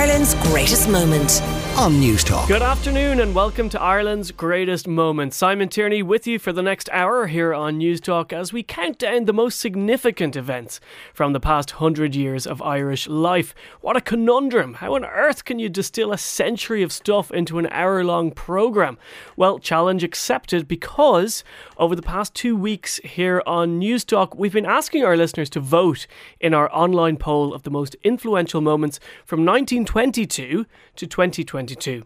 Ireland's greatest moment on Newstalk. Good afternoon and welcome to Ireland's greatest moment. Simon Tierney with you for the next hour here on News Talk as we count down the most significant events from the past hundred years of Irish life. What a conundrum! How on earth can you distill a century of stuff into an hour long programme? Well, challenge accepted because over the past two weeks here on News Talk, we've been asking our listeners to vote in our online poll of the most influential moments from 1922 to 2022.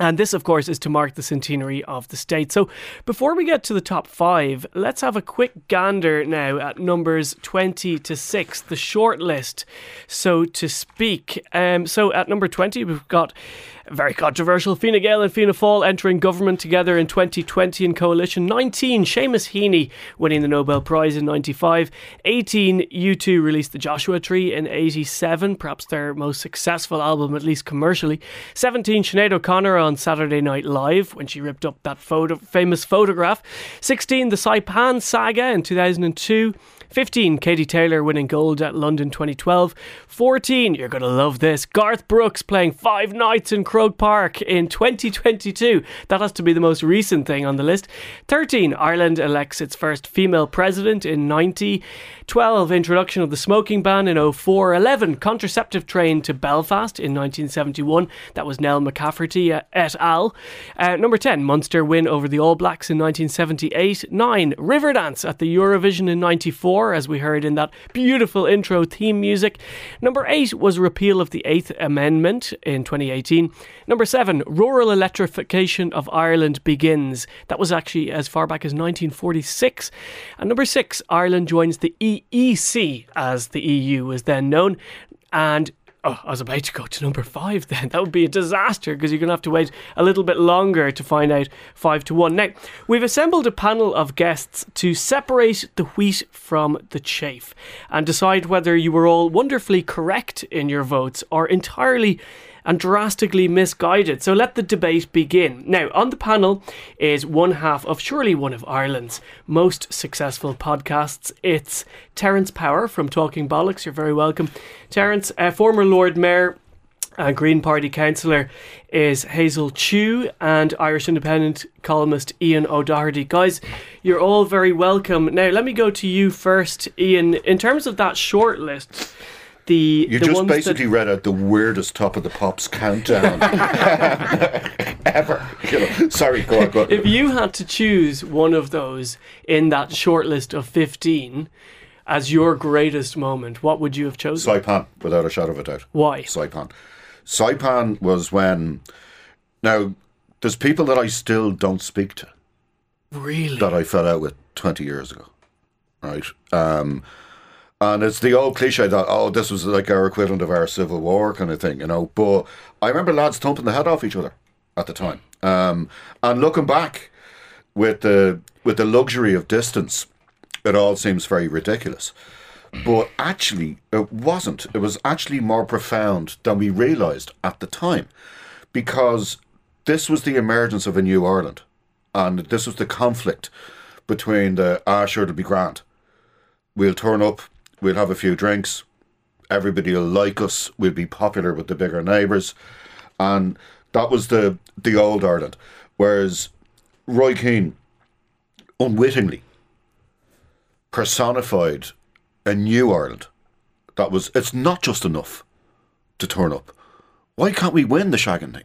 And this, of course, is to mark the centenary of the state. So, before we get to the top five, let's have a quick gander now at numbers 20 to 6, the short list, so to speak. Um, so, at number 20, we've got very controversial. Fine Gael and Fianna Fáil entering government together in 2020 in coalition. 19, Seamus Heaney winning the Nobel Prize in 95. 18, U2 released the Joshua Tree in 87, perhaps their most successful album, at least commercially. 17, Sinead O'Connor on Saturday Night Live when she ripped up that photo, famous photograph. 16, the Saipan saga in 2002. 15, Katie Taylor winning gold at London 2012. 14, you're going to love this, Garth Brooks playing five nights in Croke Park in 2022. That has to be the most recent thing on the list. 13, Ireland elects its first female president in 90. 12, introduction of the smoking ban in 04. 11, contraceptive train to Belfast in 1971. That was Nell McCafferty et al. Uh, number 10, Munster win over the All Blacks in 1978. 9, Riverdance at the Eurovision in 94, as we heard in that beautiful intro theme music. Number 8 was repeal of the Eighth Amendment in 2018. Number 7, rural electrification of Ireland begins. That was actually as far back as 1946. And number 6, Ireland joins the EEC, as the EU was then known. And oh, I was about to go to number five then. That would be a disaster because you're going to have to wait a little bit longer to find out five to one. Now, we've assembled a panel of guests to separate the wheat from the chaff and decide whether you were all wonderfully correct in your votes or entirely and drastically misguided. So let the debate begin. Now, on the panel is one half of surely one of Ireland's most successful podcasts. It's Terence Power from Talking Bollocks. You're very welcome. Terence, uh, former Lord Mayor, uh, Green Party councillor is Hazel Chu and Irish Independent columnist Ian O'Doherty. Guys, you're all very welcome. Now, let me go to you first, Ian. In terms of that short list, the you the just basically read out the weirdest top of the pops countdown ever. You know, sorry, go on, go on. If you had to choose one of those in that short list of fifteen as your greatest moment, what would you have chosen? Saipan, without a shadow of a doubt. Why? Saipan. Saipan was when. Now, there's people that I still don't speak to. Really? That I fell out with 20 years ago. Right? Um, and it's the old cliche that, oh, this was like our equivalent of our Civil War kind of thing, you know. But I remember lads thumping the head off each other at the time. Um, and looking back with the with the luxury of distance, it all seems very ridiculous. But actually, it wasn't. It was actually more profound than we realised at the time. Because this was the emergence of a new Ireland. And this was the conflict between the, ah, sure, it'll be grand. We'll turn up, we'll have a few drinks, everybody will like us, we'll be popular with the bigger neighbours. And that was the, the old Ireland. Whereas Roy Keane, unwittingly, personified a new Ireland. That was, it's not just enough to turn up. Why can't we win the shagging thing?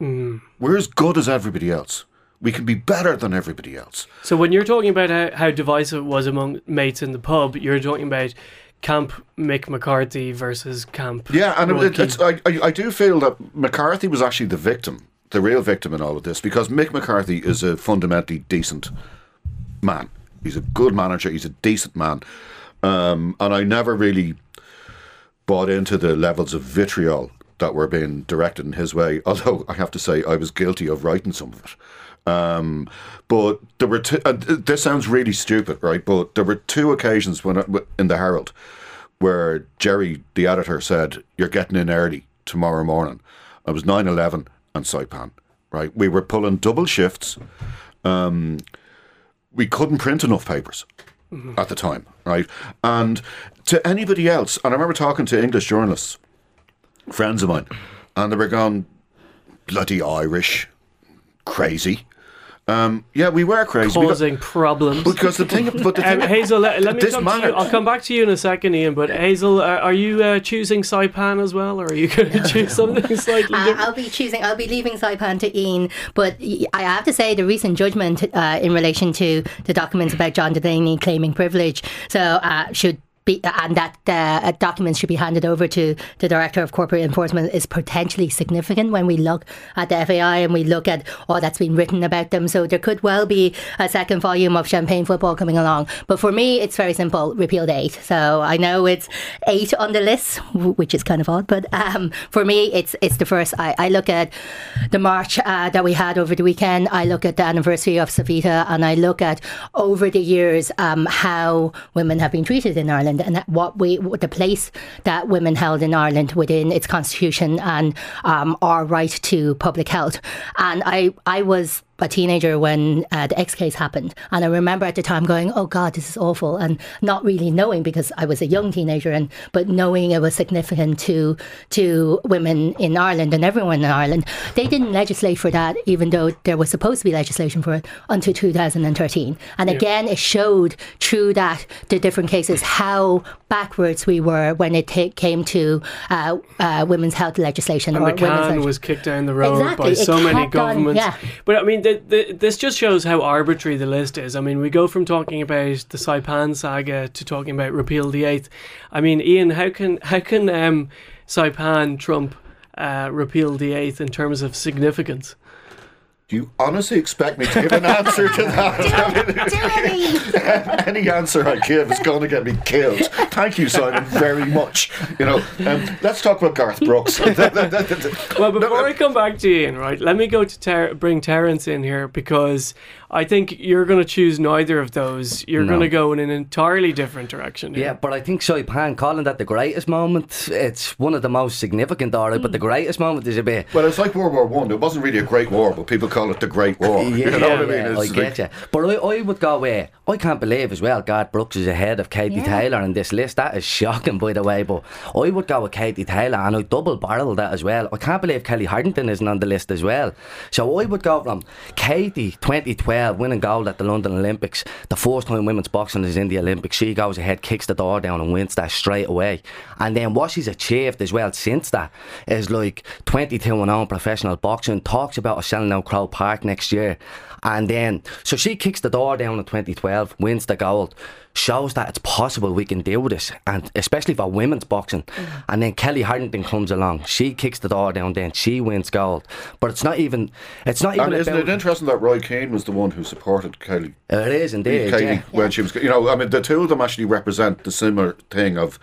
Mm. We're as good as everybody else. We can be better than everybody else. So when you're talking about how, how divisive it was among mates in the pub, you're talking about Camp Mick McCarthy versus Camp. Yeah, and it, it's, I, I, do feel that McCarthy was actually the victim, the real victim in all of this, because Mick McCarthy is a fundamentally decent man. He's a good manager. He's a decent man, um, and I never really bought into the levels of vitriol that were being directed in his way. Although I have to say, I was guilty of writing some of it. Um, but there were two, uh, this sounds really stupid, right? But there were two occasions when in the Herald where Jerry, the editor, said, "You're getting in early tomorrow morning." It was 9-11 and Saipan, right? We were pulling double shifts. Um, we couldn't print enough papers mm-hmm. at the time, right? And to anybody else, and I remember talking to English journalists, friends of mine, and they were gone bloody Irish, crazy. Um, yeah, we were crazy causing because, problems. Because the thing, but the thing, um, Hazel, let, let me come to you. I'll come back to you in a second, Ian. But Hazel, uh, are you uh, choosing Saipan as well, or are you going to choose something slightly uh, different? I'll be choosing. I'll be leaving Saipan to Ian. But I have to say, the recent judgment uh, in relation to the documents about John Delaney claiming privilege, so uh, should be, and that uh, documents should be handed over to the Director of Corporate Enforcement is potentially significant when we look at the FAI and we look at all that's been written about them. So there could well be a second volume of Champagne Football coming along. But for me, it's very simple repealed eight. So I know it's eight on the list, which is kind of odd, but um, for me, it's it's the first. I, I look at the march uh, that we had over the weekend, I look at the anniversary of Savita, and I look at over the years um, how women have been treated in Ireland Ireland and what we the place that women held in Ireland within its constitution and um, our right to public health. And I I was a teenager when uh, the X case happened. And I remember at the time going, oh God, this is awful. And not really knowing because I was a young teenager, and but knowing it was significant to to women in Ireland and everyone in Ireland. They didn't legislate for that, even though there was supposed to be legislation for it until 2013. And yeah. again, it showed through that the different cases how backwards we were when it t- came to uh, uh, women's health legislation. And the can was kicked down the road exactly. by so many governments. On, yeah. But I mean, this just shows how arbitrary the list is. I mean, we go from talking about the Saipan saga to talking about repeal the eighth. I mean, Ian, how can how can um, Saipan trump uh, repeal the eighth in terms of significance? Do you honestly expect me to give an answer to that? Any answer I give is going to get me killed. Thank you, Simon, very much. You know, um, let's talk about Garth Brooks. well, before I come back to Ian, right, let me go to ter- bring Terence in here because I think you're going to choose neither of those. You're no. going to go in an entirely different direction. Here. Yeah, but I think Saipan calling that the greatest moment, it's one of the most significant, alright, mm. but the hmm. greatest moment is a bit. Well, it's like World War One. It wasn't really a great war, but people call it the Great War. yeah, you know yeah, what I mean? I get you. But I, I would go away. I can't believe as well, Garth Brooks is ahead of Katie yeah. Taylor in this list. That is shocking, by the way. But I would go with Katie Taylor and I double barrel that as well. I can't believe Kellie Harrington isn't on the list as well. So I would go from Katie 2012 Er winning gold at the London Olympics. The first time women's boxing is in the Olympics, she goes ahead, kicks the door down, and wins that straight away. And then what she's achieved as well since that is like 22 and oh on professional boxing. Talks about us selling out Croke Park next year. And then, so she kicks the door down in 2012, wins the gold, shows that it's possible we can deal with this, and especially for women's boxing. Mm. And then Kellie Harrington comes along, she kicks the door down, then she wins gold. But it's not even, it's not even. And isn't it interesting that Roy Keane was the one who supported Kellie? It is indeed. Kellie yeah. when she was, you know, I mean, the two of them actually represent the similar thing of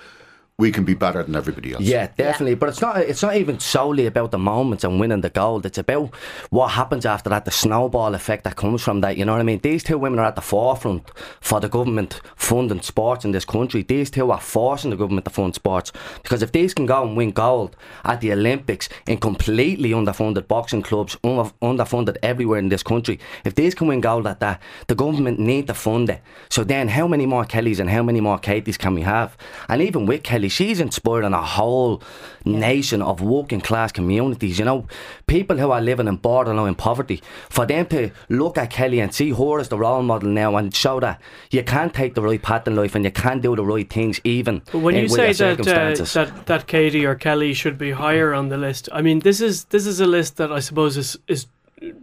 we can be better than everybody else. Yeah, definitely. Yeah. But it's not it's not even solely about the moments and winning the gold. It's about what happens after that, the snowball effect that comes from that. You know what I mean? These two women are at the forefront for the government funding sports in this country. These two are forcing the government to fund sports because if these can go and win gold at the Olympics in completely underfunded boxing clubs, underfunded everywhere in this country, if these can win gold at that, the government need to fund it. So then, how many more Kellys and how many more Katies can we have? And even with Kellie she's inspiring a whole nation of working class communities. You know, people who are living in borderline poverty. For them to look at Kellie and see her as the role model now and show that you can take the right path in life and you can do the right things even. But when you say that, uh, that that Katie or Kellie should be higher on the list, I mean this is this is a list that I suppose is is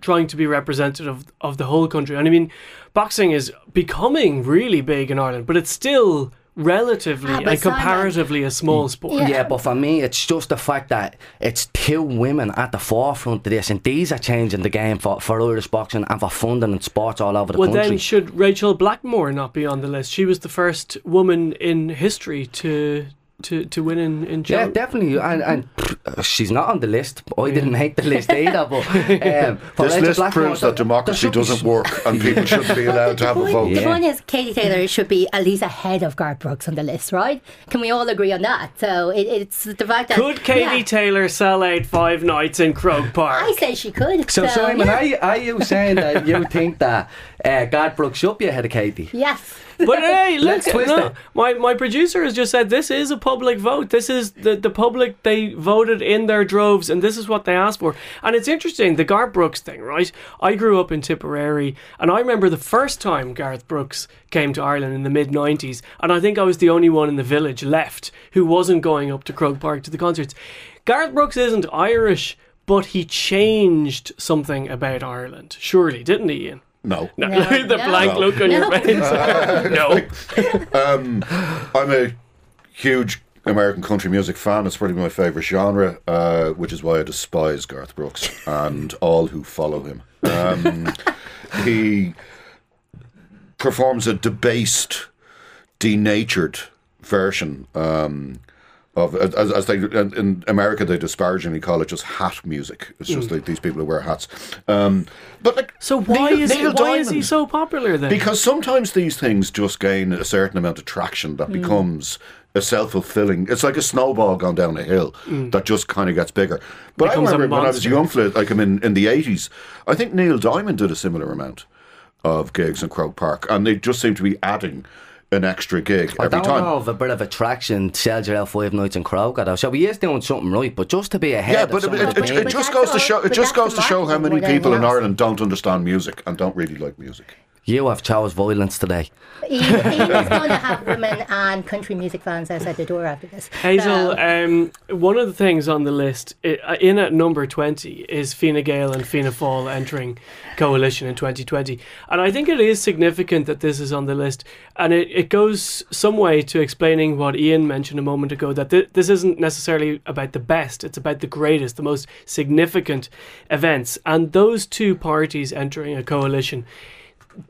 trying to be representative of, of the whole country. And I mean, boxing is becoming really big in Ireland, but it's still relatively ah, and comparatively a small sport. Yeah. yeah. but for me, it's just the fact that it's two women at the forefront of this, and these are changing the game for, for Irish boxing and for funding and sports all over the well, country. Well, then should Rachel Blackmore not be on the list? She was the first woman in history to to, to win in, in Yeah, definitely. And, and she's not on the list. I yeah. didn't make the list either. But um, this list Blackmore, proves that democracy doesn't work and people shouldn't be allowed to have a vote. The point is, Katie Taylor should be at least ahead of Garth Brooks on the list, right? Can we all agree on that? So it, it's the fact that. Could Katie yeah. Taylor sell out five nights in Croke Park? I say she could. So, so Simon, yeah. are, you, are you saying that you think that uh, Garth Brooks should be ahead of Katie? Yes. But hey, Let's twist no, it. my my producer has just said this is a public vote. This is the the public. They voted in their droves, and this is what they asked for. And it's interesting, the Garth Brooks thing, right? I grew up in Tipperary, and I remember the first time Garth Brooks came to Ireland in the mid '90s, and I think I was the only one in the village left who wasn't going up to Croke Park to the concerts. Garth Brooks isn't Irish, but he changed something about Ireland, surely, didn't he, Ian? No. No, No, the no. blank look on your No. face. no. I'm a huge American country music fan. It's probably my favourite genre, uh, which is why I despise Garth Brooks and all who follow him. Um, he performs a debased, denatured version um, of, as, as they in America they disparagingly call it just hat music. It's just mm. like these people who wear hats. Um, but like, So why Neil- is Neil why is he so popular then? because sometimes these things just gain a certain amount of traction that mm. becomes a self fulfilling. It's like a snowball gone down a hill mm. that just kind of gets bigger. But. Becomes I remember when I was young, like I'm in, in the 80s, I think Neil Diamond did a similar amount of gigs in Croke Park, and they just seem to be adding an extra gig I every don't time. know if a bit of attraction sells you out five nights in Croker though. So he is doing something right, but just to be ahead Yeah, but some it, it, it, it just goes to show. It just goes to show how many people in. Ireland don't understand music and don't really like music. You have chose violence today. Ian, Ian is going to have women and country music fans outside the door after this. Hazel, So- um, one of the things on the list uh, in at number 20 is Fine Gael and Fianna Fáil entering coalition in 2020. And I think it is significant that this is on the list. And it, it goes some way to explaining what Ian mentioned a moment ago that th- this isn't necessarily about the best, it's about the greatest, the most significant events. And those two parties entering a coalition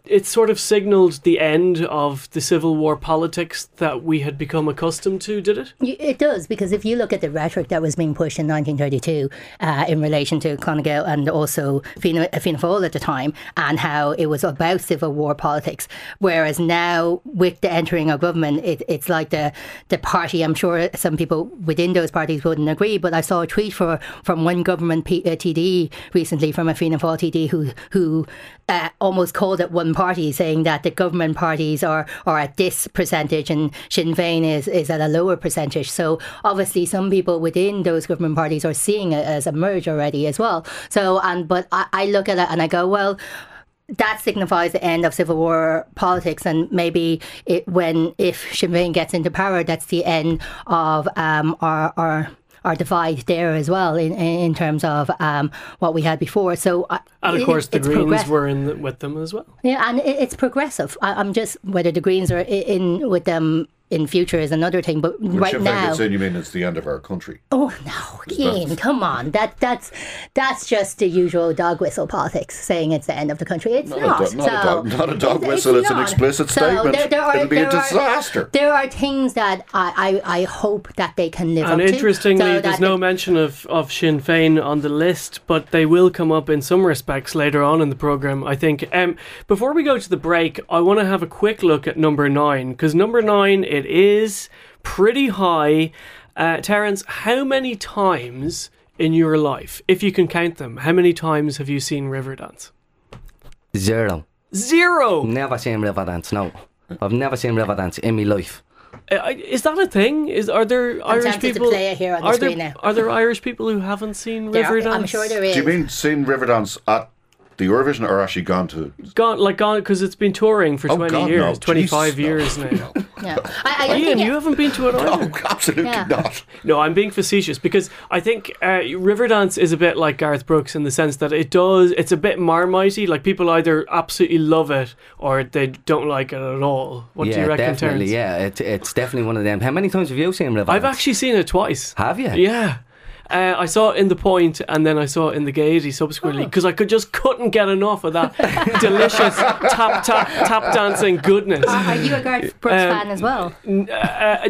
it sort of signaled the end of the Civil War politics that we had become accustomed to, did it? It does because if you look at the rhetoric that was being pushed in 1932 uh, in relation to Cumann na nGaedheal and also Fianna, Fianna Fáil at the time, and how it was about civil war politics, whereas now with the entering of government, it, it's like the the party. I'm sure some people within those parties wouldn't agree, but I saw a tweet for from one government P, uh, TD recently from a Fianna Fáil TD who who uh, almost called it one party, saying that the government parties are are at this percentage and Sinn Féin is, is at a lower percentage. So obviously, some people within those government parties are seeing it as a merge already as well. So and but I, I look at it and I go, well. That signifies the end of civil war politics, and maybe it, when if Sinn Féin gets into power, that's the end of um, our our our divide there as well in in terms of um, what we had before. So I- And of it- course, the Greens progress- were in the, with them as well. yeah, and it, it's progressive. I, I'm just whether the Greens are i- in with them in future is another thing, but When right Sinn Féin now. gets in, you mean it's the end of our country? Oh no, Ian, come on. That that's that's just the usual dog whistle politics, saying it's the end of the country. It's Not a do- not a So- dog- not a dog it's- whistle, it's an explicit So statement. there- there are- It'll be a there are- disaster. there are things that I, I, I hope that they can live And up to. interestingly, so there's no it- mention of, of Sinn Féin on the list, but they will come up in some respects later on in the programme, I think. Um, before we go to the break, I want to have a quick look at number nine, because number nine, it is pretty high. Uh, Terence, how many times in your life, if you can count them, how many times have you seen Riverdance? Zero. Zero! Never seen Riverdance, no. I've never seen Riverdance in my life. Uh, Is that a thing? Is are there Irish tempted to people? play it here on the are there now. are there Irish people who haven't seen Riverdance? I'm sure there is. Do you mean seen Riverdance at the Eurovision or actually gone to? gone like gone because it's been touring for Oh, 20 God, years no. 25 Jesus, no. years now Yeah. I, I Ian think you haven't been to it either Oh, absolutely Yeah. not. no I'm being facetious because I think uh, Riverdance is a bit like Garth Brooks in the sense that it does it's a bit marmitey like people either absolutely love it or they don't like it at all what yeah, do you reckon definitely. Terence? Yeah, it, it's definitely one of them. How many times have you seen Riverdance? I've actually seen it twice Have you? yeah uh, I saw it in the point, and then I saw it in the Gaiety Oh. subsequently because I could just couldn't get enough of that delicious tap tap tap dancing goodness. Are you a Garth Brooks Um, fan as well? uh, uh,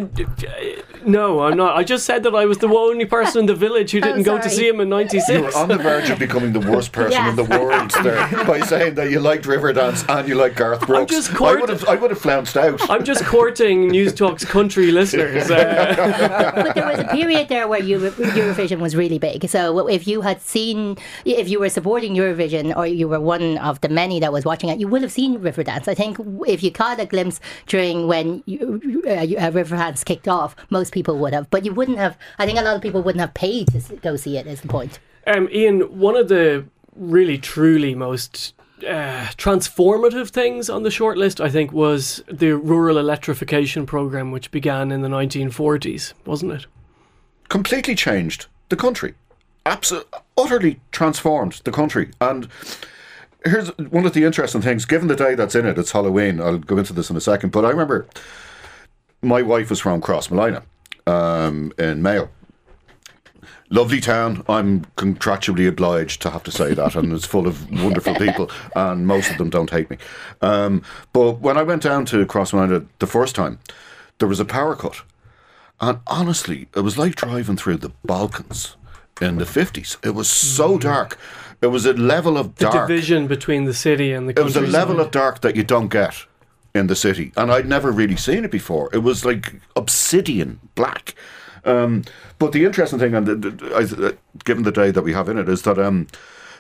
No, I'm not. I just said that I was the only person in the village who Oh, didn't go to see him in '96. You were on the verge of becoming the worst person Yeah. in the world there by saying that you liked Riverdance and you like Garth Brooks. just I court- would have, I would have flounced out. I'm just courting News Talk's country listeners. Uh, but there was a period there where Euro- Eurovision was really big. So if you had seen, if you were supporting Eurovision or you were one of the many that was watching it, you would have seen Riverdance. I think if you caught a glimpse during when you, uh, uh, Riverdance kicked off, most people would have. But you wouldn't have. I think a lot of people wouldn't have paid to go see it. Is the point? um, Ian, one of the really truly most uh, transformative things on the shortlist, I think, was the rural electrification program, which began in the 1940s, wasn't it? completely changed the country. Absolutely, utterly transformed the country. And here's one of the interesting things. Given the day that's in it, it's Halloween. I'll go into this in a second. But I remember my wife was from Crossmolina um, in Mayo. Lovely town. I'm contractually obliged to have to say that, and it's full of wonderful people, and most of them don't hate me. Um, but when I went down to Crossmolina the first time, there was a power cut, and honestly, it was like driving through the Balkans in the 50s. It was so dark. It was a level of The dark. division between the city and the It was a level of dark that you don't get in the city, and I'd never really seen it before. It was like obsidian black. Um, but the interesting thing, and the, the, I, uh, given the day that we have in it, is that um,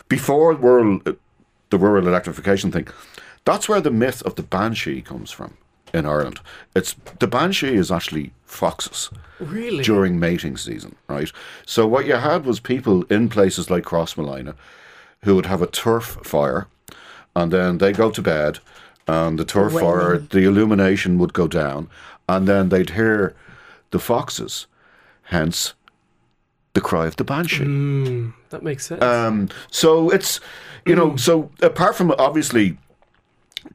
before rural, the rural electrification thing, that's where the myth of the banshee comes from in Ireland. It's the banshee is actually foxes Really? during mating season, right? So what you had was people in places like Crossmolina who would have a turf fire, and then they go to bed, and the turf fire, the illumination would go down, and then they'd hear the foxes, hence the cry of the banshee. That makes sense. Um, so it's, you know, so apart from obviously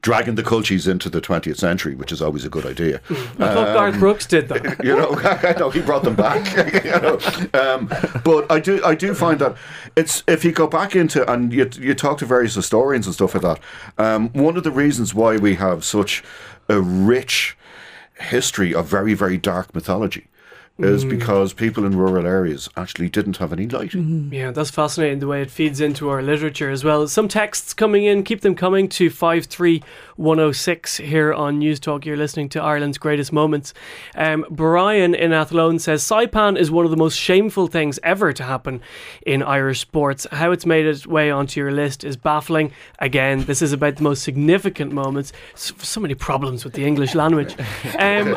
dragging the cultures into the 20th century, which is always a good idea. I thought Garth Brooks did that. you know, I know he brought them back. you know, um, but I do, I do find that it's if you go back into and you you talk to various historians and stuff like that. Um, one of the reasons why we have such a rich history of very very dark mythology is because people in rural areas actually didn't have any light. Yeah, that's fascinating the way it feeds into our literature as well. Some texts coming in, keep them coming to 53106 here on News Talk. You're listening to Ireland's Greatest Moments. Um, Brian in Athlone says Saipan is one of the most shameful things ever to happen in Irish sports. How it's made its way onto your list is baffling. Again, this is about the most significant moments. So, so many problems with the English language. Um,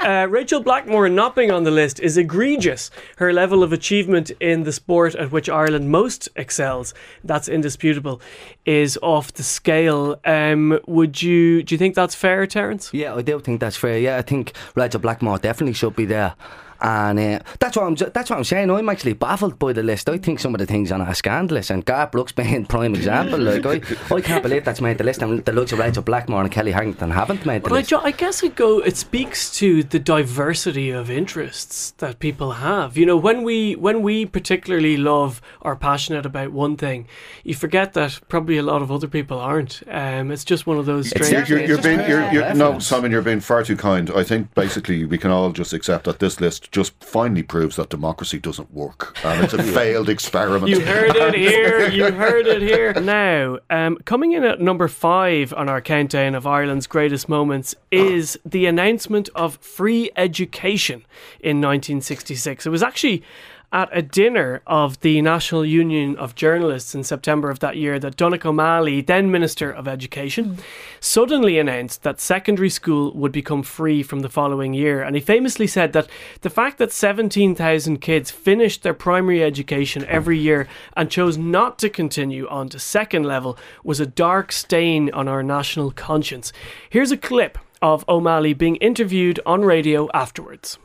uh, Rachel Blackmore not being on the list is egregious. Her level of achievement in the sport at which Ireland most excels, that's indisputable, is off the scale. Um, would you do you think that's fair, Terence? Yeah, I do think that's fair. Yeah, I think Rachel Blackmore definitely should be there. And uh, that's what I'm. ju- That's what I'm saying. I'm actually baffled by the list. I think some of the things on it are scandalous, and Garth Brooks being prime example. Like I, I can't believe that's made the list, and the likes of Rachel Blackmore and Kellie Harrington haven't made the But I, list. ju- I guess it go. It speaks to the diversity of interests that people have. You know, when we when we particularly love or passionate about one thing, you forget that probably a lot of other people aren't. Um, it's just one of those It's strange. You're, you're, you're being, you're, you're, no, reference. Simon, you're being far too kind. I think basically we can all just accept that this list just finally proves that democracy doesn't work and it's a failed experiment. You heard it here. You heard it here. Now, um, coming in at number five on our countdown of Ireland's greatest moments is the announcement of free education in 1966. It was actually at a dinner of the National Union of Journalists in September of that year that Donnacha O'Malley, then Minister of Education, suddenly announced that secondary school would become free from the following year. And he famously said that the fact that 17,000 kids finished their primary education every year and chose not to continue on to second level was a dark stain on our national conscience. Here's a clip of O'Malley being interviewed on radio afterwards.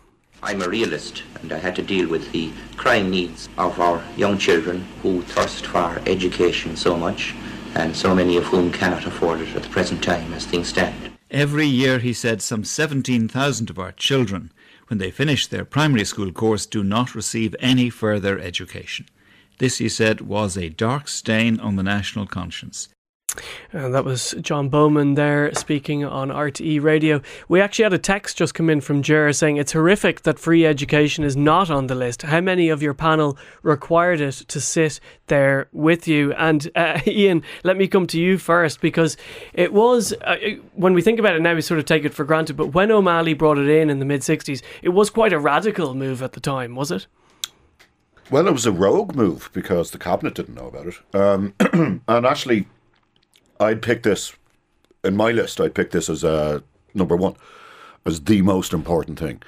I'm a realist and I had to deal with the crying needs of our young children who thirst for education so much and so many of whom cannot afford it at the present time as things stand. Every year, he said, some 17,000 of our children, when they finish their primary school course, do not receive any further education. This, he said, was a dark stain on the national conscience. And that was John Bowman there speaking on RTE Radio. We actually had a text just come in from Jer saying it's horrific that free education is not on the list. How many of your panel required it to sit there with you? And uh, Ian, let me come to you first because it was, uh, when we think about it now, we sort of take it for granted. But when O'Malley brought it in in the mid 60s, it was quite a radical move at the time, was it? Well, it was a rogue move because the cabinet didn't know about it. Um, and actually, I'd pick this in my list. I'd pick this as a number one, as the most important thing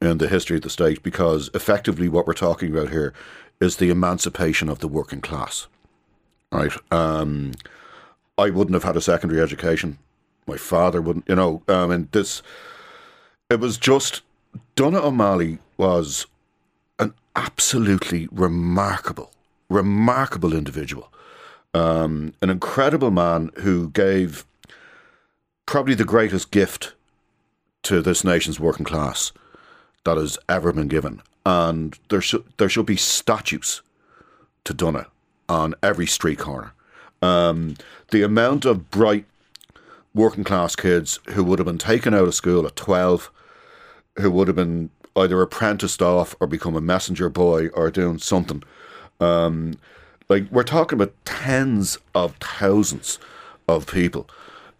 in the history of the state because effectively what we're talking about here is the emancipation of the working class. Right. Um, I wouldn't have had a secondary education. My father wouldn't. You know. I mean, this. It was just Donogh O'Malley was an absolutely remarkable, remarkable individual um, an incredible man who gave probably the greatest gift to this nation's working class that has ever been given. And there should there should be statues to Donogh on every street corner. Um, the amount of bright working class kids who would have been taken out of school at 12, who would have been either apprenticed off or become a messenger boy or doing something. Um, like we're talking about tens of thousands of people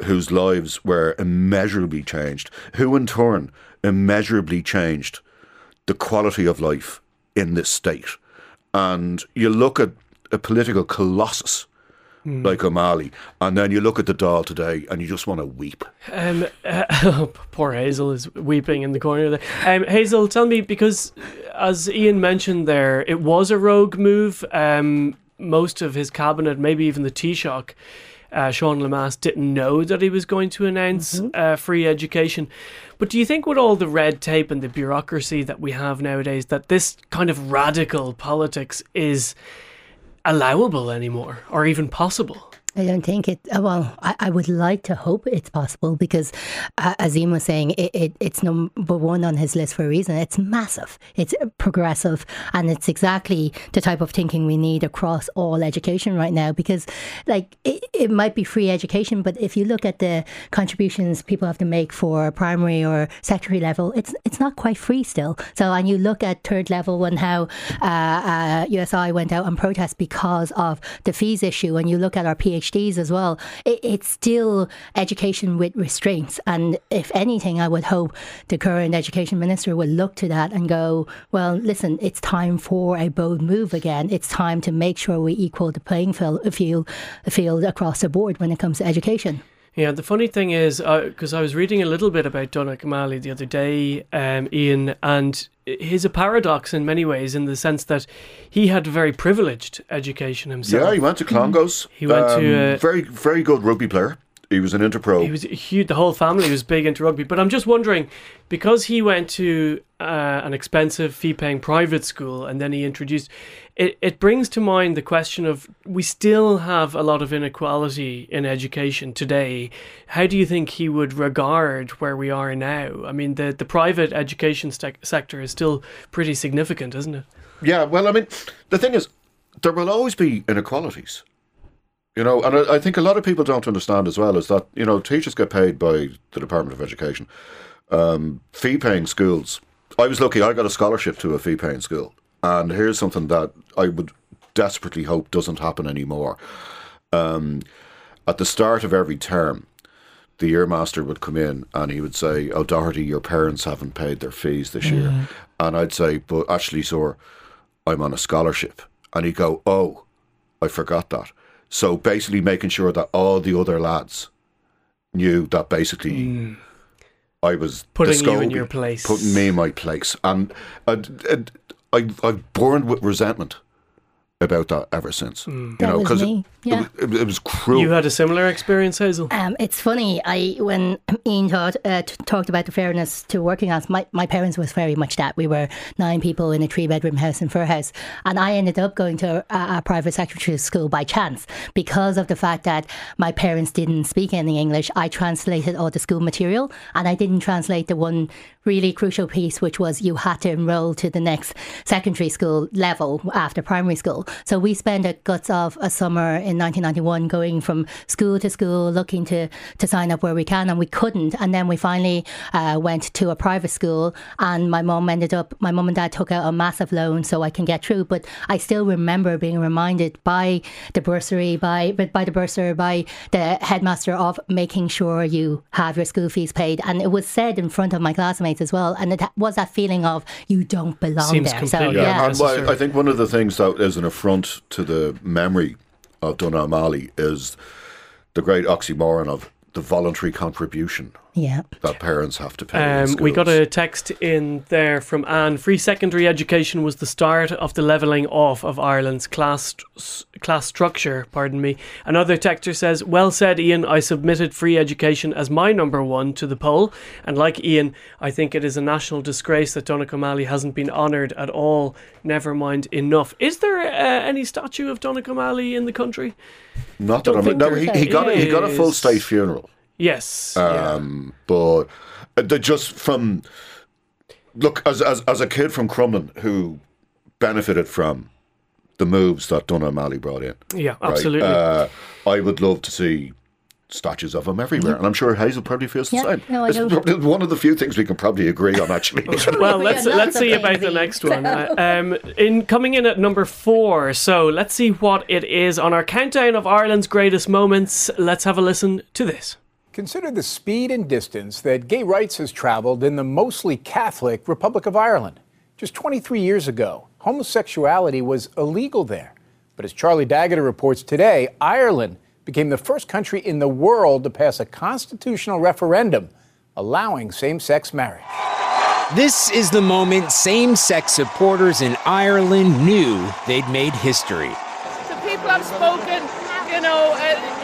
whose lives were immeasurably changed, who in turn immeasurably changed the quality of life in this state. And you look at a political colossus mm. like O'Malley, and then you look at the Dáil today and you just want to weep. Um, uh, poor Hazel is weeping in the corner there. Um, Hazel, tell me, because as Ian mentioned there, it was a rogue move. Um, most of his cabinet, maybe even the Taoiseach, uh, Sean Lemass, didn't know that he was going to announce mm-hmm. uh, free education. But do you think, with all the red tape and the bureaucracy that we have nowadays, that this kind of radical politics is allowable anymore or even possible? I don't think it. Uh, well, I, I would like to hope it's possible because, uh, as Ian was saying, it, it, it's number one on his list for a reason. It's massive, it's progressive, and it's exactly the type of thinking we need across all education right now. Because, like, it, it might be free education, but if you look at the contributions people have to make for primary or secondary level, it's it's not quite free still. So, and you look at third level and how uh, USI uh, went out on protest because of the fees issue, and you look at our PhD PhDs as well, it, it's still education with restraints. And if anything, I would hope the current education minister would look to that and go, well, listen, it's time for a bold move again. It's time to make sure we equal the playing field, field, field across the board when it comes to education. Yeah, the funny thing is, because uh, I was reading a little bit about Donogh O'Malley the other day, um, Ian, and he's a paradox in many ways in the sense that he had a very privileged education himself. Yeah, he went to Clongowes. He went um, to a very, very good rugby player. He was an interpro. He was huge. The whole family was big into rugby. But I'm just wondering, because he went to uh, an expensive fee-paying private school, and then he introduced it. It brings to mind the question of we still have a lot of inequality in education today. How do you think he would regard where we are now? I mean, the the private education sector is still pretty significant, isn't it? Yeah. Well, I mean, the thing is, there will always be inequalities. You know, and I, I, think a lot of people don't understand as well is that, you know, teachers get paid by the Department of Education. Um, fee paying schools. I was lucky, I got a scholarship to a fee paying school. And here's something that I would desperately hope doesn't happen anymore. Um, at the start of every term, the year master would come in and he would say, Oh, Doherty, your parents haven't paid their fees this year. And I'd say, But actually, sir, I'm on a scholarship. And he'd go, Oh, I forgot that. So basically, making sure that all the other lads knew that basically mm. I was putting you in your place, putting me in my place, and, and, and I, I've burned with resentment about that ever since. Mm. You know, because it, yeah. it, it, was cruel. You had a similar experience, Hazel. Um, it's funny. I when Ian taught, uh, t- talked about the fairness to working class, my, my parents was very much that. We were nine people in a three bedroom house in Firhouse, and I ended up going to a, a, private secondary school by chance because of the fact that my parents didn't speak any English. I translated all the school material, and I didn't translate the one really crucial piece, which was you had to enrol to the next secondary school level after primary school. So we spent a guts of a summer in 1991 going from school to school, looking to, to sign up where we can, and we couldn't. And then we finally uh, went to a private school, and my mom ended up, my mum and dad took out a massive loan so I can get through. But I still remember being reminded by the bursary, by, by the bursar, by the headmaster of making sure you have your school fees paid. And it was said in front of my classmates as well. And it was that feeling of you don't belong Seems there. So, completely yeah. And well, I think one of the things that is an affront to the memory of Donogh O'Malley is the great oxymoron of the voluntary contribution Yeah. that parents have to pay. Um, we got a text in there from Anne. Free secondary education was the start of the levelling off of Ireland's class s- class structure. Pardon me. Another texter says, "Well said, Ian. I submitted free education as my number one to the poll, and like Ian, I think it is a national disgrace that Donnacha O'Malley hasn't been honoured at all. Never mind enough. Is there uh, any statue of Donnacha O'Malley in the country? Not that I'm, no, he, he got a, he got a full state funeral. Yes. yeah. Um, but uh, the- just from look as, as as a kid from Crumlin who benefited from the moves that Donogh O'Malley brought in. Yeah, right, absolutely. Uh, I would love to see statues of him everywhere, and I'm sure Hazel probably feels the Yeah, same. no, I it's know. probably one of the few things we can probably agree on, actually. Well, let's let's see about the next one. Uh, um, in coming in at number four, so let's see what it is on our countdown of Ireland's greatest moments. Let's have a listen to this. Consider the speed and distance that gay rights has traveled in the mostly Catholic Republic of Ireland. Just 23 years ago, homosexuality was illegal there. But as Charlie Daggett reports today, Ireland became the first country in the world to pass a constitutional referendum allowing same sex marriage. This is the moment same sex supporters in Ireland knew they'd made history. the people have spoken. You know, uh, Ireland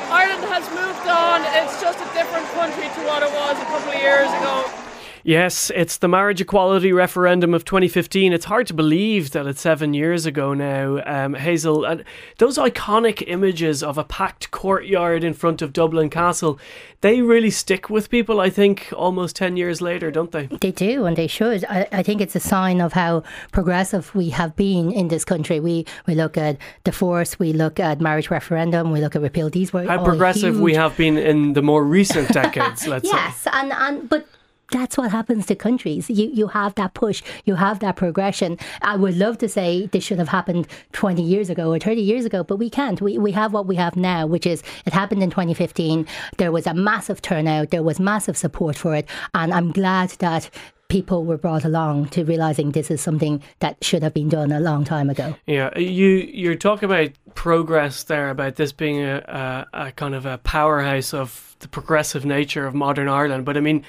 has moved on. It's just a different country to what it was a couple of years ago. Yes, it's the marriage equality referendum of 2015. It's hard to believe that it's seven years ago now, um, Hazel. And those iconic images of a packed courtyard in front of Dublin Castle, they really stick with people, I think, almost 10 years later, don't they? They do, and they should. I, I think it's a sign of how progressive we have been in this country. We we look at divorce, we look at marriage referendum, we look at repeal. These were How progressive we have been in the more recent decades, let's say. Yes, and and but. That's what happens to countries. You you have that push, you have that progression. I would love to say this should have happened 20 years ago or 30 years ago, but we can't. We we have what we have now, which is it happened in 2015. There was a massive turnout, there was massive support for it, and I'm glad that people were brought along to realizing this is something that should have been done a long time ago. Yeah, you you're talking about progress there, about this being a, a, a kind of a powerhouse of the progressive nature of modern Ireland. But I mean,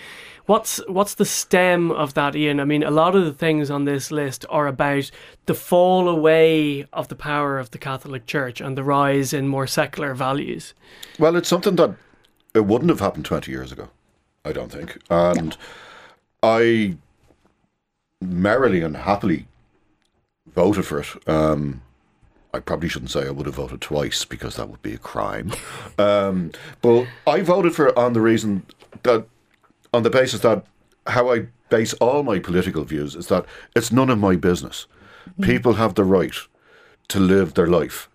what's what's the stem of that, Ian? I mean, a lot of the things on this list are about the fall away of the power of the Catholic Church and the rise in more secular values. well, it's something that it wouldn't have happened 20 years ago, I don't think. And I merrily and happily voted for it. Um, I probably shouldn't say I would have voted twice because that would be a crime. Um, but I voted for it on the reason that, on the basis that how I base all my political views is that it's none of my business. People have the right to live their life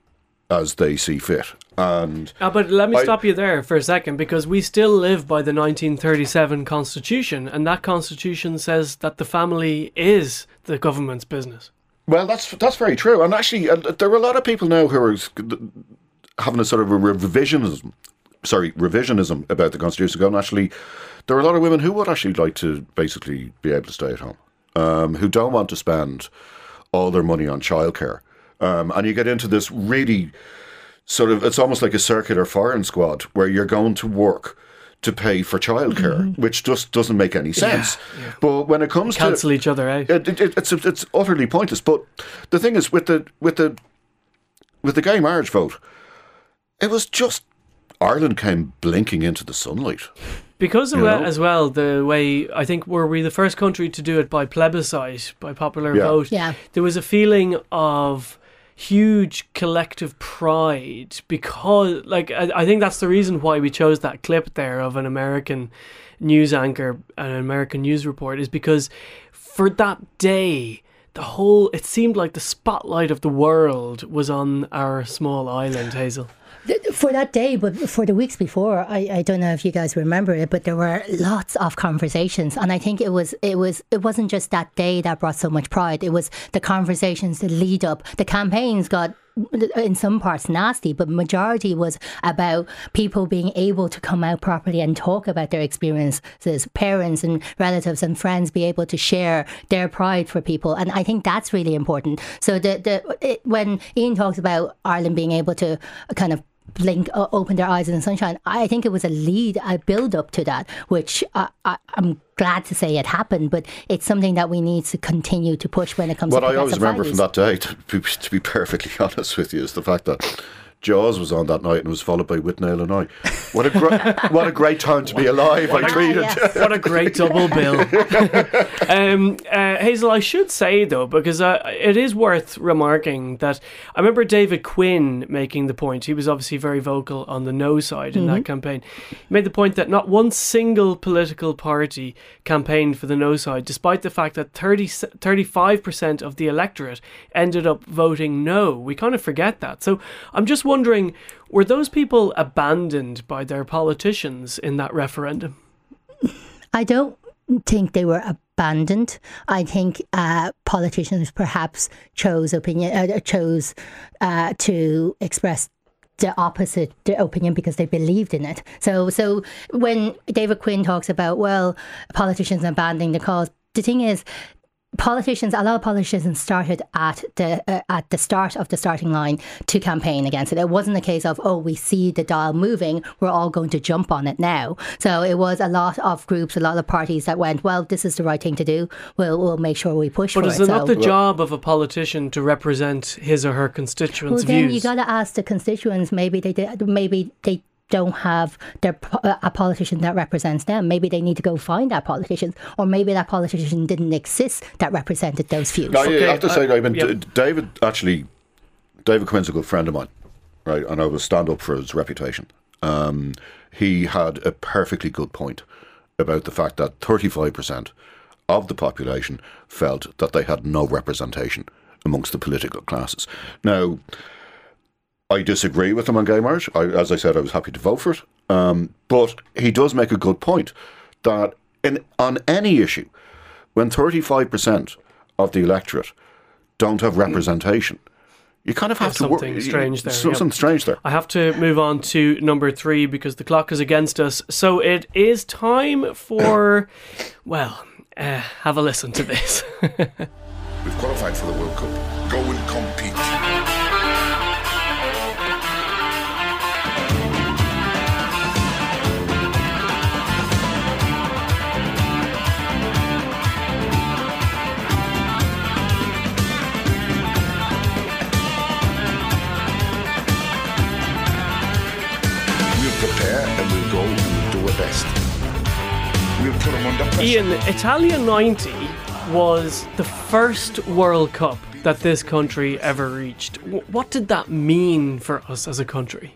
as they see fit. And Uh, but let me I- stop you there for a second because we still live by the 1937 Constitution, and that Constitution says that the family is the government's business. Well, that's that's very true. And actually, uh, there are a lot of people now who are having a sort of a revisionism, sorry, revisionism about the Constitution. Going, actually, there are a lot of women who would actually like to basically be able to stay at home, um, who don't want to spend all their money on childcare. Um, and you get into this really sort of, it's almost like a circular firing squad where you're going to work to pay for childcare, which just doesn't make any sense. But when it comes to Cancel each other out. it, it, it- it's it's utterly pointless. But the thing is, with the with the with the gay marriage vote, it was just Ireland came blinking into the sunlight. Because of You that know? as well, the way I think were we the first country to do it by plebiscite, by popular Yeah. vote. Yeah. There was a feeling of huge collective pride because, like, I, I think that's the reason why we chose that clip there of an American news anchor, an American news report, is because for that day the whole it seemed like the spotlight of the world was on our small island, Hazel for that day, but for the weeks before, I, I don't know if you guys remember it, but there were lots of conversations, and I think it was it was it wasn't just that day that brought so much pride. It was the conversations, the lead up, the campaigns got in some parts nasty, but majority was about people being able to come out properly and talk about their experiences. Parents and relatives and friends be able to share their pride for people, and I think that's really important. So the the it, when Ian talks about Ireland being able to kind of blink, uh, open their eyes in the sunshine. I think it was a lead, a build up to that, which I, I, am glad to say it happened, but it's something that we need to continue to push when it comes what to What I always remember values. from that day, to be, to be perfectly honest with you, is the fact that Jaws was on that night and was followed by Whitney, Illinois. What a great, what a great time to be alive! I tweeted. what a great double bill. um, uh, Hazel, I should say though, because uh, it is worth remarking that I remember David Quinn making the point. He was obviously very vocal on the no side in mm-hmm. that campaign. He made the point that not one single political party campaigned for the no side, despite the fact that 30, 35% of the electorate ended up voting no. We kind of forget that. So I'm just wondering wondering were those people abandoned by their politicians in that referendum? I don't think they were abandoned. I think uh, politicians perhaps chose opinion uh, chose uh, to express the opposite opinion because they believed in it. So so when David Quinn talks about well politicians abandoning the cause, the thing is politicians, a lot of politicians started at the uh, at the start of the starting line to campaign against it. It wasn't a case of oh, we see the dial moving, we're all going to jump on it now. So it was a lot of groups, a lot of parties that went, well, this is the right thing to do. We'll we'll make sure we push. But for is it. it not the job of a politician to represent his or her constituents' well, then views? you got to ask the constituents. Maybe they did, maybe they don't have their a politician that represents them. Maybe they need to go find that politician, or maybe that politician didn't exist that represented those views. No, okay, I have to say, uh, I mean, yep. David actually, David Quinn's a good friend of mine, right? And I will stand up for his reputation. Um, he had a perfectly good point about the fact that 35% of the population felt that they had no representation amongst the political classes. Now, I disagree with him on gay marriage. I, as I said, I was happy to vote for it. Um, but he does make a good point that in on any issue, when 35% of the electorate don't have representation, you kind of have There's to something work. strange there. Something yep. strange there. I have to move on to number three because the clock is against us. So it is time for, well, uh, have a listen to this. We've qualified for the World Cup. Go and compete. Ian, Italia 90 was the first World Cup that this country ever reached. what did that mean for us as a country?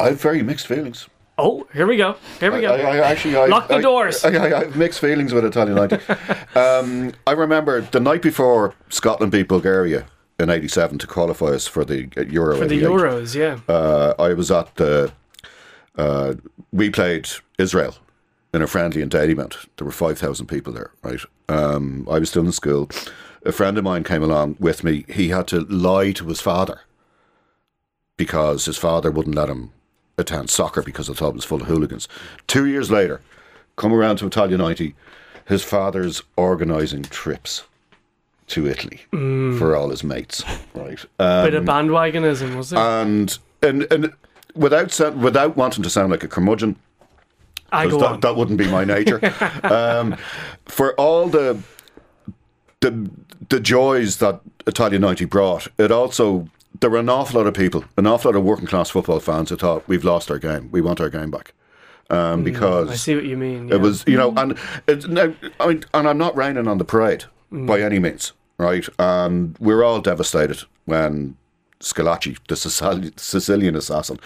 I have very mixed feelings. Oh, here we go. Here we go. I, I actually I, lock the doors. I, I, have mixed feelings with Italia 90. um, I remember the night before Scotland beat Bulgaria in '87 to qualify us for the Euro. For the Euros, yeah. Uh, I was at the. Uh, we played Israel in a friendly in Dalymount. There were 5,000 people there, right? Um, I was still in school. A friend of mine came along with me. He had to lie to his father because his father wouldn't let him attend soccer because the club was full of hooligans. Two years later, come around to Italia 90, his father's organising trips to Italy mm. for all his mates, right? Um, Bit of bandwagonism, was it? And, and, and without, without wanting to sound like a curmudgeon, I go that, on. that wouldn't be my nature. um, for all the the the joys that Italian 90 brought, it also there were an awful lot of people, an awful lot of working class football fans who thought we've lost our game. We want our game back. Um, mm, because I see what you mean. Yeah. It was, you know, and it, now, I mean, and I'm not raining on the parade mm. by any means, right? And we're all devastated when Schillaci, the Sicilian assassin,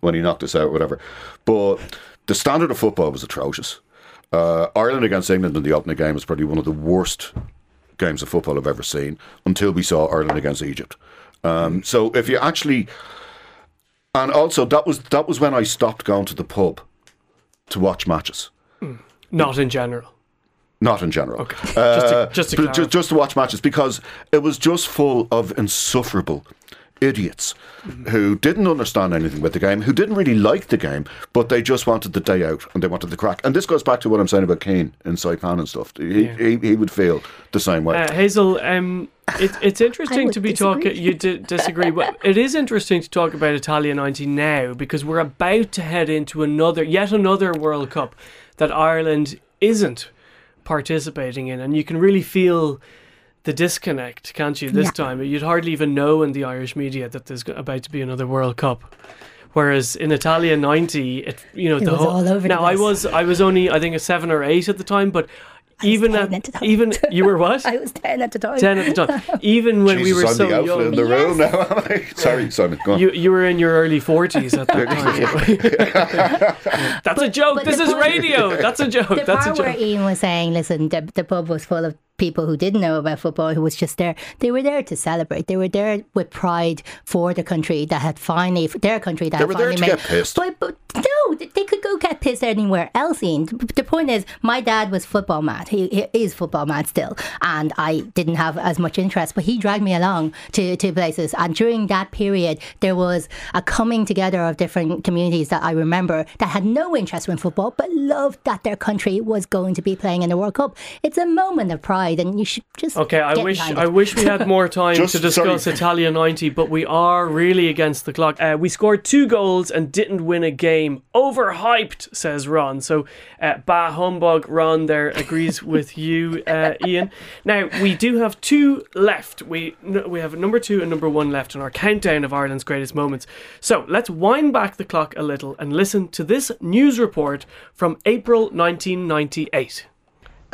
when he knocked us out, whatever. But the standard of football was atrocious. Uh, Ireland against England in the opening game was probably one of the worst games of football I've ever seen until we saw Ireland against Egypt. Um, so if you actually, and also that was that was when I stopped going to the pub to watch matches. Not in general. Not in general. Okay. Just to- just to clarify. just to watch matches because it was just full of insufferable idiots who didn't understand anything with the game, who didn't really like the game, but they just wanted the day out and they wanted the crack. And this goes back to what I'm saying about Keane in Saipan and stuff. He, Yeah. he, he would feel the same way. Uh, Hazel, um, it, it's interesting to be talking. You d- disagree, but it is interesting to talk about Italia '90 now because we're about to head into another, yet another World Cup that Ireland isn't participating in, and you can really feel the disconnect, can't you? This Yeah. time, you'd hardly even know in the Irish media that there's about to be another World Cup. Whereas in Italia '90, it you know It the whole. all over the now I was I was only I think a seven or eight at the time, but even at, even you were what I was 10 at the time. 10 at the time. Even when we were I'm so the young. in the room now. am I? Sorry, Simon. Go on. You, you were in your early 40s at that time. That's a joke. This is point- radio. That's a joke. The That's a part where. Ian was saying, listen, the, the pub was full of people who didn't know about football, who was just there. They were there to celebrate. They were there with pride for the country that had finally, for their country that They had were there finally to made. get pissed. But, but no, they could go get pissed anywhere else. Ian. The point is, my dad was football mad. He, he is football mad still, and I didn't have as much interest. But he dragged me along to to places, and during that period, there was a coming together of different communities that I remember that had no interest in football, but loved that their country was going to be playing in the World Cup. It's a moment of pride, and you should just Okay, I wish I wish we had more time Just- to discuss sorry. Italia 90, but we are really against the clock. Uh, we scored two goals and didn't win a game. Overhyped, says Ron. So, uh, bah humbug, Ron there agrees with you, uh, Ian. Now, we do have two left. We we have number two and number one left in our countdown of Ireland's greatest moments. So, let's wind back the clock a little and listen to this news report from April 1998.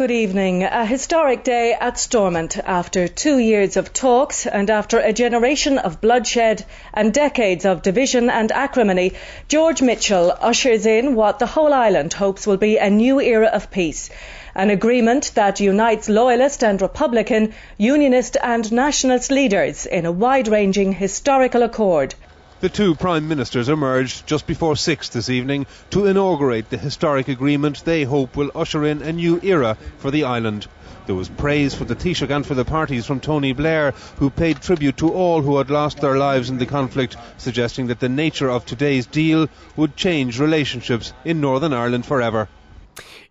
Good evening. A historic day at Stormont after two years of talks and after a generation of bloodshed and decades of division and acrimony, George Mitchell ushers in what the whole island hopes will be a new era of peace. An agreement that unites loyalist and republican, unionist and nationalist leaders in a wide ranging historical accord. The two Prime Ministers emerged just before six this evening to inaugurate the historic agreement they hope will usher in a new era for the island. There was praise for the Taoiseach and for the parties from Tony Blair, who paid tribute to all who had lost their lives in the conflict, suggesting that the nature of today's deal would change relationships in Northern Ireland forever.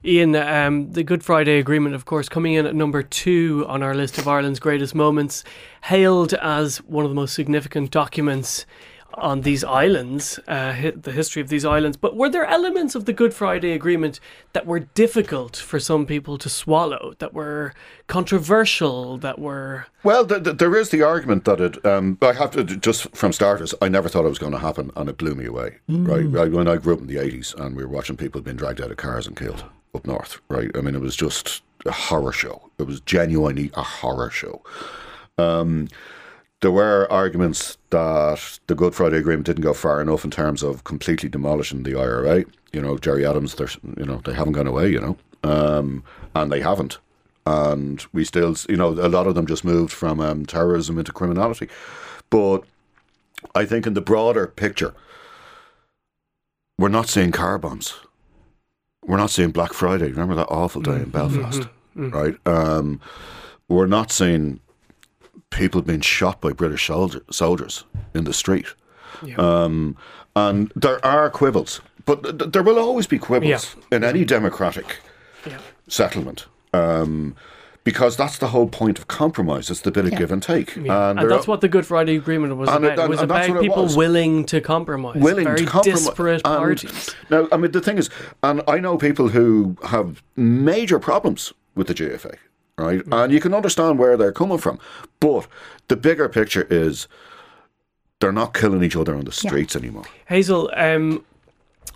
Ian, um, the Good Friday Agreement, of course, coming in at number two on our list of Ireland's greatest moments, hailed as one of the most significant documents on these islands, uh, the history of these islands. But were there elements of the Good Friday Agreement that were difficult for some people to swallow, that were controversial, that were. Well, th- th- there is the argument that it. Um, I have to just from starters. I never thought it was going to happen, and it blew me away. Right, right. When I grew up in the eighties, and we were watching people being dragged out of cars and killed up north. Right. I mean, it was just a horror show. It was genuinely a horror show. Um, there were arguments that the Good Friday Agreement didn't go far enough in terms of completely demolishing the IRA. You know, Gerry Adams, they're, you know, they haven't gone away, you know, um, and they haven't. And we still, you know, a lot of them just moved from um, terrorism into criminality. But I think in the broader picture, we're not seeing car bombs. We're not seeing Black Friday. Remember that awful day in Belfast, right? Um, we're not seeing people being shot by British soldier, soldiers in the street. Um, and there are quibbles, but th- th- there will always be quibbles in any democratic settlement. Um, because that's the whole point of compromise. It's the bit of give and take. Yeah. And, there that's are- what the Good Friday Agreement was And it- about. it was and about what people was. willing to compromise. willing Very to compromise. disparate And parties. Now, I mean, the thing is, and I know people who have major problems with the GFA, right? Mm. And you can understand where they're coming from. But the bigger picture is they're not killing each other on the streets anymore. Hazel, um,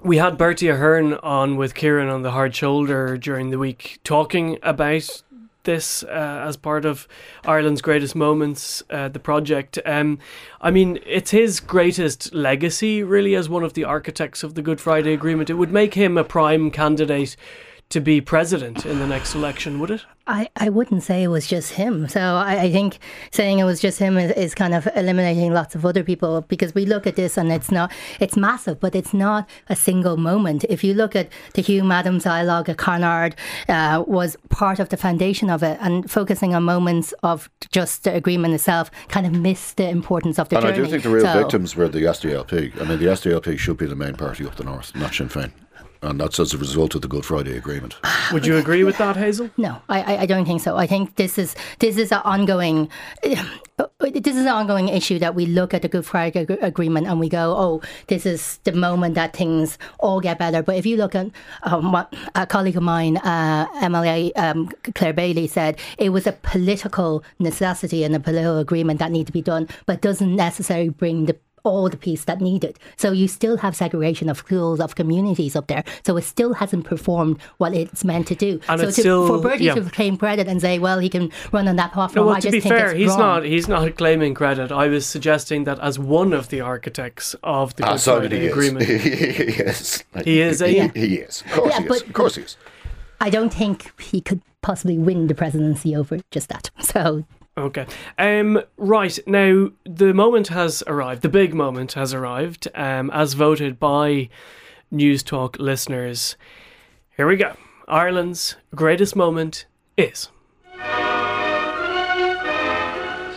we had Bertie Ahern on with Kieran on the hard shoulder during the week talking about this uh, as part of Ireland's greatest moments, uh, the project. Um, I mean, it's his greatest legacy, really, as one of the architects of the Good Friday Agreement. It would make him a prime candidate to be president in the next election, would it? I, I wouldn't say it was just him. So I, I think saying it was just him is, is kind of eliminating lots of other people because we look at this and it's not, it's massive, but it's not a single moment. If you look at the Hume Adams dialogue at Clonard, uh, was part of the foundation of it and focusing on moments of just the agreement itself kind of missed the importance of the and journey. I do think the real So- victims were the SDLP. I mean, the SDLP should be the main party up the north, not Sinn Féin. And that's as a result of the Good Friday Agreement. Would you agree with that, Hazel? No, I, I, I don't think so. I think this is this is an ongoing this is an ongoing issue that we look at the Good Friday Ag- Agreement and we go, oh, this is the moment that things all get better. But if you look at um, what a colleague of mine, uh, MLA um, Clare Bailey, said, it was a political necessity and a political agreement that need to be done, but doesn't necessarily bring the all the peace that needed. So you still have segregation of schools, of communities up there. So it still hasn't performed what it's meant to do. And so it's to, still- for Bertie yeah. to claim credit and say, well, he can run on that platform, No, well, I to just be think fair, it's he's wrong. not. He's not claiming credit. I was suggesting that as one of the architects of the Ah, Good so Friday he is. Agreement, he is. He is, He, eh? he is. Of course Yeah, he is. but- Of course he is. I don't think he could possibly win the presidency over just that. So Okay. Um, right. Now, the moment has arrived. The big moment has arrived, um, as voted by Newstalk listeners. Here we go. Ireland's greatest moment is.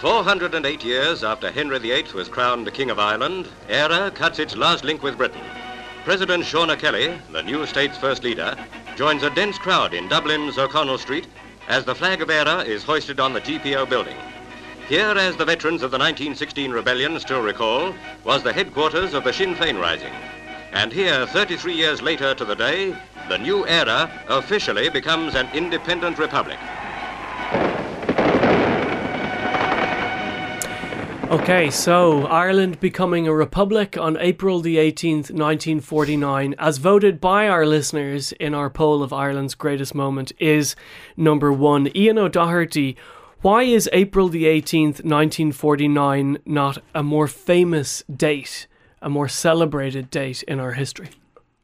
408 years after Henry VIII was crowned King of Ireland, Éire cuts its last link with Britain. President Seán O'Kelly, the new state's first leader, joins a dense crowd in Dublin's O'Connell Street as the flag of Éire is hoisted on the GPO building. Here, as the veterans of the 1916 rebellion still recall, was the headquarters of the Sinn Féin Rising. And here, 33 years later to the day, the new era officially becomes an independent republic. Okay, so Ireland becoming a republic on April the 18th, 1949, as voted by our listeners in our poll of Ireland's greatest moment, is number one. Ian O'Doherty, why is April the 18th, 1949 not a more famous date, a more celebrated date in our history?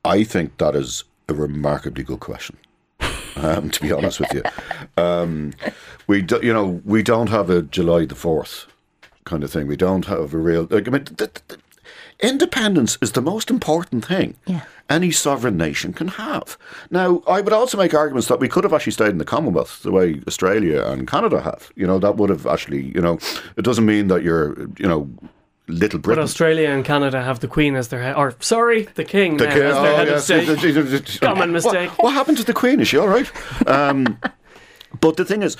I think that is a remarkably good question. Um, to be honest with you, um, we do, you know we don't have a July the Fourth kind of thing. We don't have a real. Like, I mean, th- th- th- independence is the most important thing Yeah. any sovereign nation can have. Now, I would also make arguments that we could have actually stayed in the Commonwealth the way Australia and Canada have. You know, that would have actually. You know, it doesn't mean that you're. You know. Little Britain. But Australia and Canada have the Queen as their head, or sorry, the King The now king- as their oh, head of yes, state. the- the- the- the- Common mistake. What, what happened to the Queen? Is she all right? Um, but the thing is,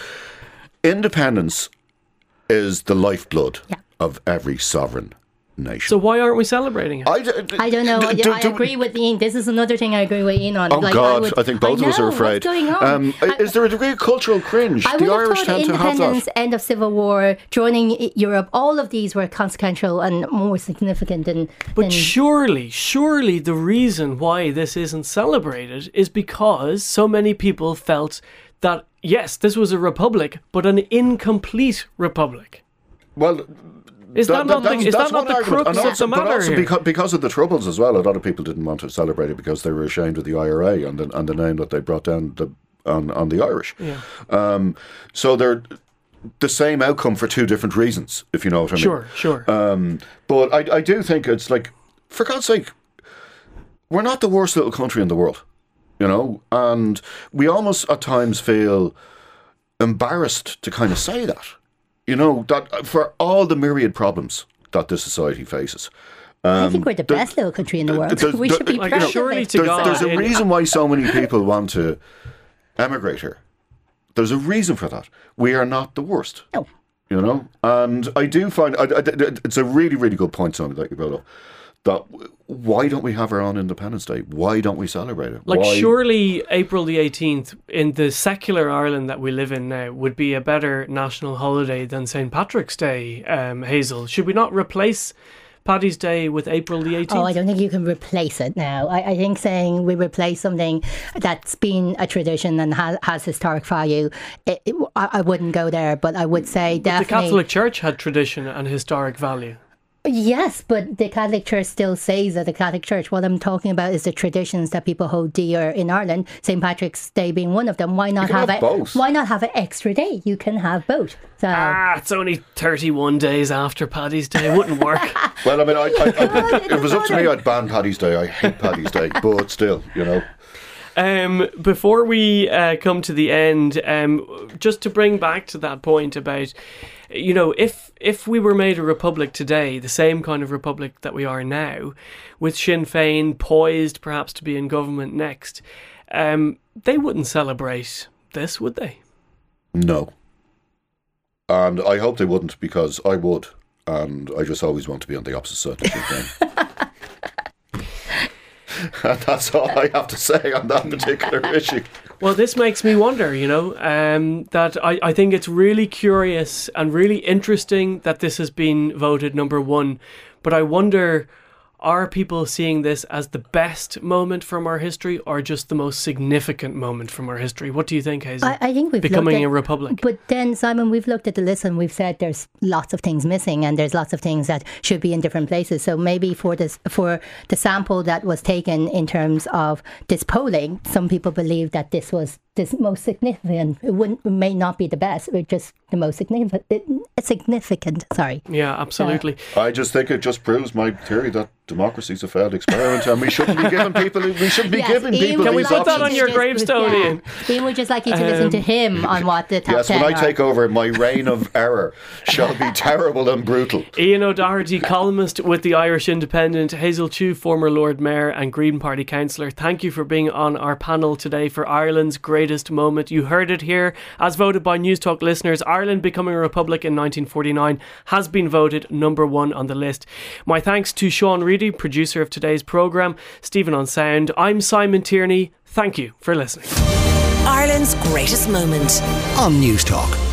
independence is the lifeblood of every sovereign nation. So why aren't we celebrating it? I, I don't know. I, do- I agree with Ian. This is another thing I agree with Ian on. Oh Like, God! I, would- think both of us are afraid. What's going on? Um, is there a degree of cultural cringe? I the would Irish have thought tend to have independence, end of civil war, joining Europe, all of these were consequential and more significant than. But than surely, surely the reason why this isn't celebrated is because so many people felt that, yes, this was a republic, but an incomplete republic. Well, Is that, not the, is that not the argument. crux And of also- the but matter also here? because, because of the troubles as well, a lot of people didn't want to celebrate it because they were ashamed of the IRA and the, and the name that they brought down the, on, on the Irish. Yeah. Um, so they're the same outcome for two different reasons, if you know what I mean. Sure, sure. Um, but I, I do think it's like, for God's sake, we're not the worst little country in the world, you know, and we almost at times feel embarrassed to kind of say that, you know, that for all the myriad problems that this society faces. I Um, think we're the there- best little country in the world. there's- we there- should be you proud of surely it. to there's, God, there's a reason why so many people want to emigrate here. There's a reason for that. We are not the worst. No. You know, and I do find I, I, it's a really, really good point, Simon, that you brought up. That why don't we have our own Independence Day? Why don't we celebrate it? Like, why? surely April the 18th in the secular Ireland that we live in now would be a better national holiday than St. Patrick's Day, um, Hazel. Should we not replace Paddy's Day with April the 18th? Oh, I don't think you can replace it now. I, I think saying we replace something that's been a tradition and has, has historic value, it, it- I, I wouldn't go there. But I would say the definitely. The Catholic Church had tradition and historic value. Yes, but the Catholic Church still says that the Catholic Church. What I'm talking about is the traditions that people hold dear in Ireland. St Patrick's Day being one of them. Why not have, have it? both. Why not have an extra day? You can have both. So Ah, it's only 31 days after Paddy's Day. It wouldn't work. Well, I mean, I, I, I, if it was up to me, I'd ban Paddy's Day. I hate Paddy's Day, but still, you know. Um, before we uh, come to the end, um, just to bring back to that point about, you know, if if we were made a republic today, the same kind of republic that we are now, with Sinn Féin poised perhaps to be in government next, um, they wouldn't celebrate this, would they? No. And I hope they wouldn't because I would. And I just always want to be on the opposite side of Sinn Féin. and that's all I have to say on that particular issue. Well, this makes me wonder, you know, um, that I, I think it's really curious and really interesting that this has been voted number one. But I wonder are people seeing this as the best moment from our history or just the most significant moment from our history? What do you think, Hazel? I, I think we've Becoming at, a republic. But then, Simon, we've looked at the list and we've said there's lots of things missing and there's lots of things that should be in different places. So maybe for this, for the sample that was taken in terms of this polling, some people believe that this was this most significant. It wouldn't, it may not be the best, but just the most significant. Significant. Sorry. Yeah, absolutely. I just think it just proves my theory that democracy is a failed experiment, and we shouldn't be giving people. We shouldn't be Yes, giving Ian people would these like that on your just- gravestone, yeah. Ian? Ian would just like you to listen to Um, him on what the top Yes, 10 when I are. take over, my reign of error shall be terrible and brutal. Ian O'Doherty, columnist with the Irish Independent, Hazel Chu, former Lord Mayor and Green Party councillor. Thank you for being on our panel today for Ireland's greatest moment. You heard it here, as voted by Newstalk listeners. Ireland becoming a republic in 1949 has been voted number one on the list. My thanks to Sean Reedy, producer of today's programme, Stephen on sound. I'm Simon Tierney. Thank you for listening. Ireland's greatest moment on Newstalk.